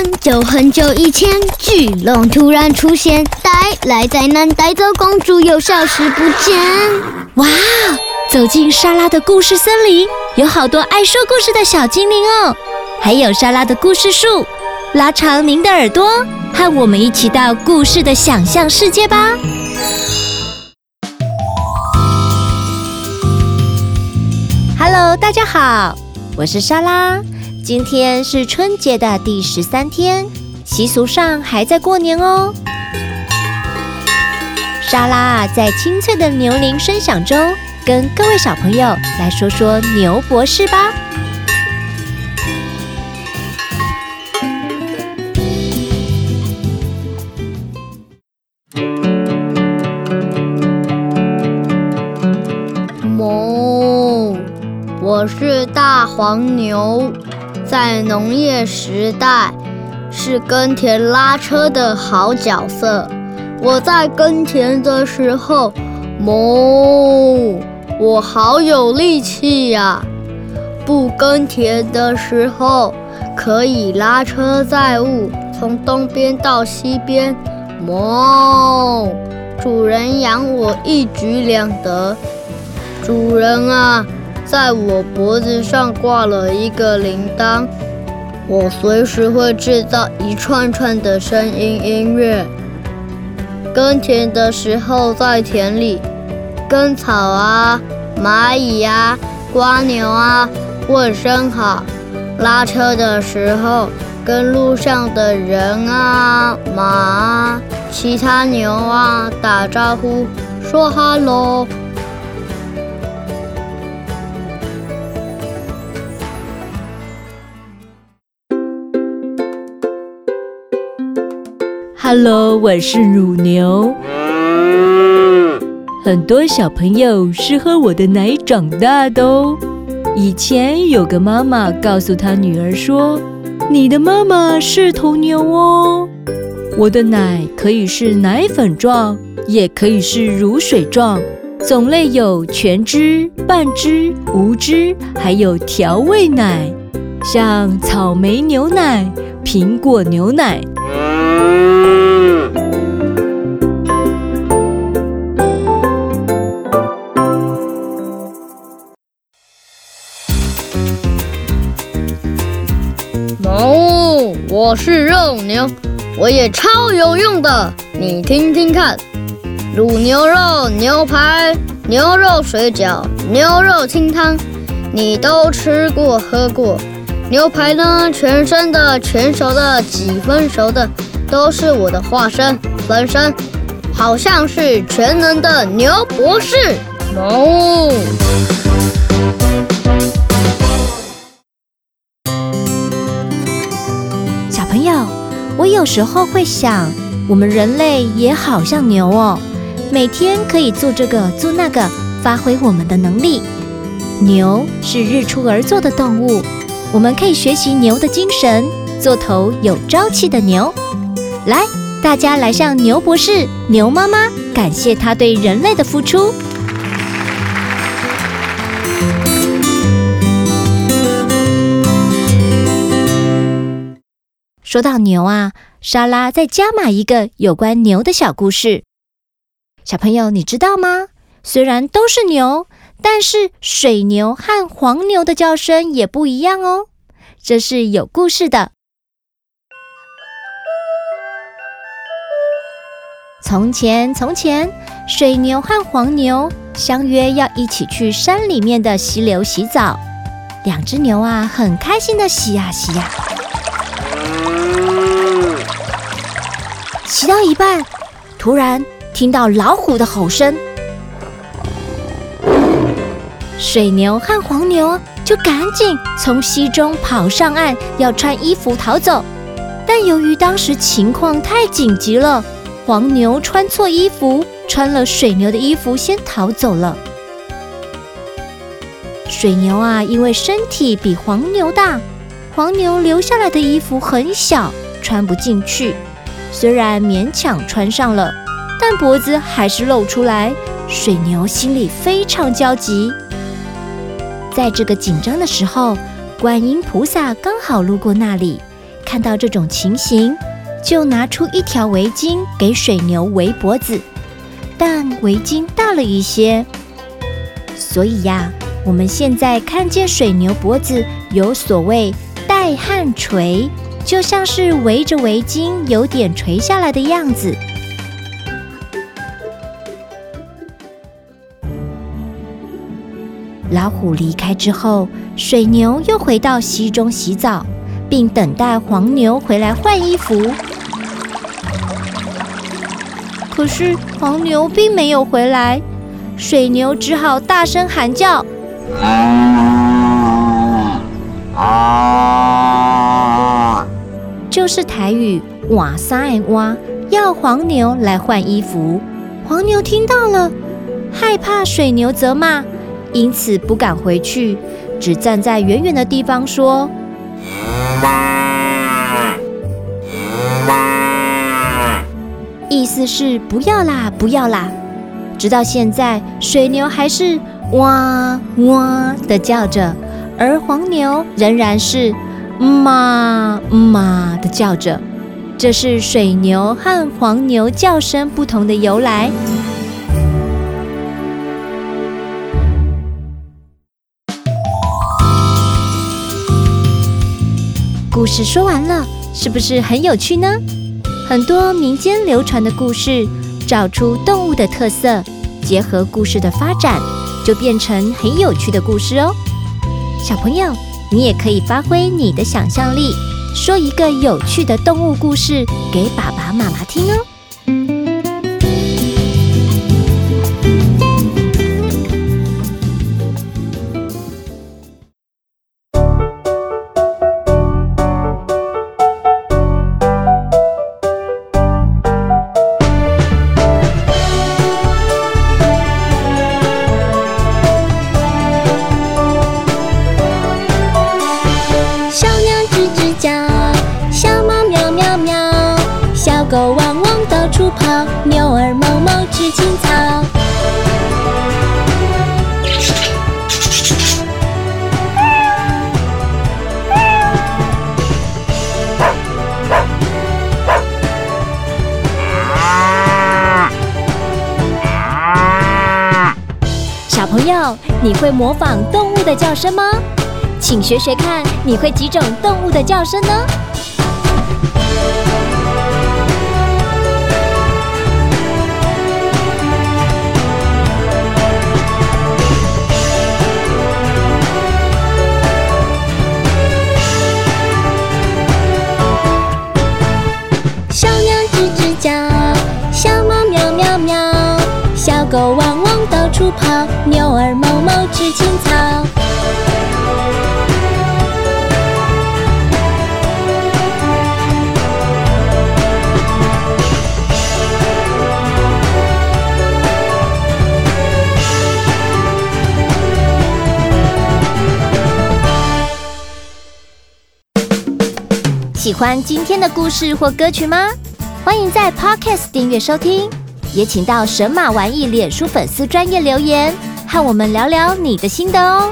很久很久以前，巨龙突然出现，带来灾难，带走公主，又消失不见。哇！走进莎拉的故事森林，有好多爱说故事的小精灵哦，还有莎拉的故事树。拉长您的耳朵，和我们一起到故事的想象世界吧。Hello，大家好，我是莎拉。今天是春节的第十三天，习俗上还在过年哦。莎拉在清脆的牛铃声响中，跟各位小朋友来说说牛博士吧。哞，我是大黄牛。在农业时代，是耕田拉车的好角色。我在耕田的时候，哞，我好有力气呀！不耕田的时候，可以拉车载物，从东边到西边，哞，主人养我一举两得。主人啊！在我脖子上挂了一个铃铛，我随时会制造一串串的声音音乐。耕田的时候，在田里耕草啊，蚂蚁啊，蜗牛啊，问声好；拉车的时候，跟路上的人啊、马啊、其他牛啊打招呼，说哈喽 Hello，我是乳牛。很多小朋友是喝我的奶长大的哦。以前有个妈妈告诉她女儿说：“你的妈妈是头牛哦，我的奶可以是奶粉状，也可以是乳水状，种类有全脂、半脂、无脂，还有调味奶，像草莓牛奶、苹果牛奶。”哦我是肉牛，我也超有用的，你听听看：卤牛肉、牛排、牛肉水饺、牛肉清汤，你都吃过喝过。牛排呢，全生的、全熟的、几分熟的，都是我的化身分身，好像是全能的牛博士。哦。朋友，我有时候会想，我们人类也好像牛哦，每天可以做这个做那个，发挥我们的能力。牛是日出而作的动物，我们可以学习牛的精神，做头有朝气的牛。来，大家来向牛博士、牛妈妈感谢他对人类的付出。说到牛啊，莎拉再加码一个有关牛的小故事。小朋友，你知道吗？虽然都是牛，但是水牛和黄牛的叫声也不一样哦。这是有故事的。从前，从前，水牛和黄牛相约要一起去山里面的溪流洗澡。两只牛啊，很开心的洗呀洗呀。骑到一半，突然听到老虎的吼声，水牛和黄牛就赶紧从溪中跑上岸，要穿衣服逃走。但由于当时情况太紧急了，黄牛穿错衣服，穿了水牛的衣服先逃走了。水牛啊，因为身体比黄牛大，黄牛留下来的衣服很小，穿不进去。虽然勉强穿上了，但脖子还是露出来。水牛心里非常焦急。在这个紧张的时候，观音菩萨刚好路过那里，看到这种情形，就拿出一条围巾给水牛围脖子，但围巾大了一些，所以呀，我们现在看见水牛脖子有所谓带汗垂，就像是围着围巾有点垂下来的样子。老虎离开之后，水牛又回到溪中洗澡，并等待黄牛回来换衣服。可是黄牛并没有回来，水牛只好大声喊叫：“就是台语‘哇塞哇’，要黄牛来换衣服。”黄牛听到了，害怕水牛责骂。因此不敢回去，只站在远远的地方说：“意思是不要啦，不要啦。”直到现在，水牛还是哇哇的叫着，而黄牛仍然是嘛嘛的叫着。这是水牛和黄牛叫声不同的由来。故事说完了，是不是很有趣呢？很多民间流传的故事，找出动物的特色，结合故事的发展，就变成很有趣的故事哦。小朋友，你也可以发挥你的想象力，说一个有趣的动物故事给爸爸妈妈听哦。吃青草。小朋友，你会模仿动物的叫声吗？请学学看，你会几种动物的叫声呢？处跑，牛儿哞哞吃青草。喜欢今天的故事或歌曲吗？欢迎在 Podcast 订阅收听。也请到神马玩意脸书粉丝专业留言，和我们聊聊你的心得哦。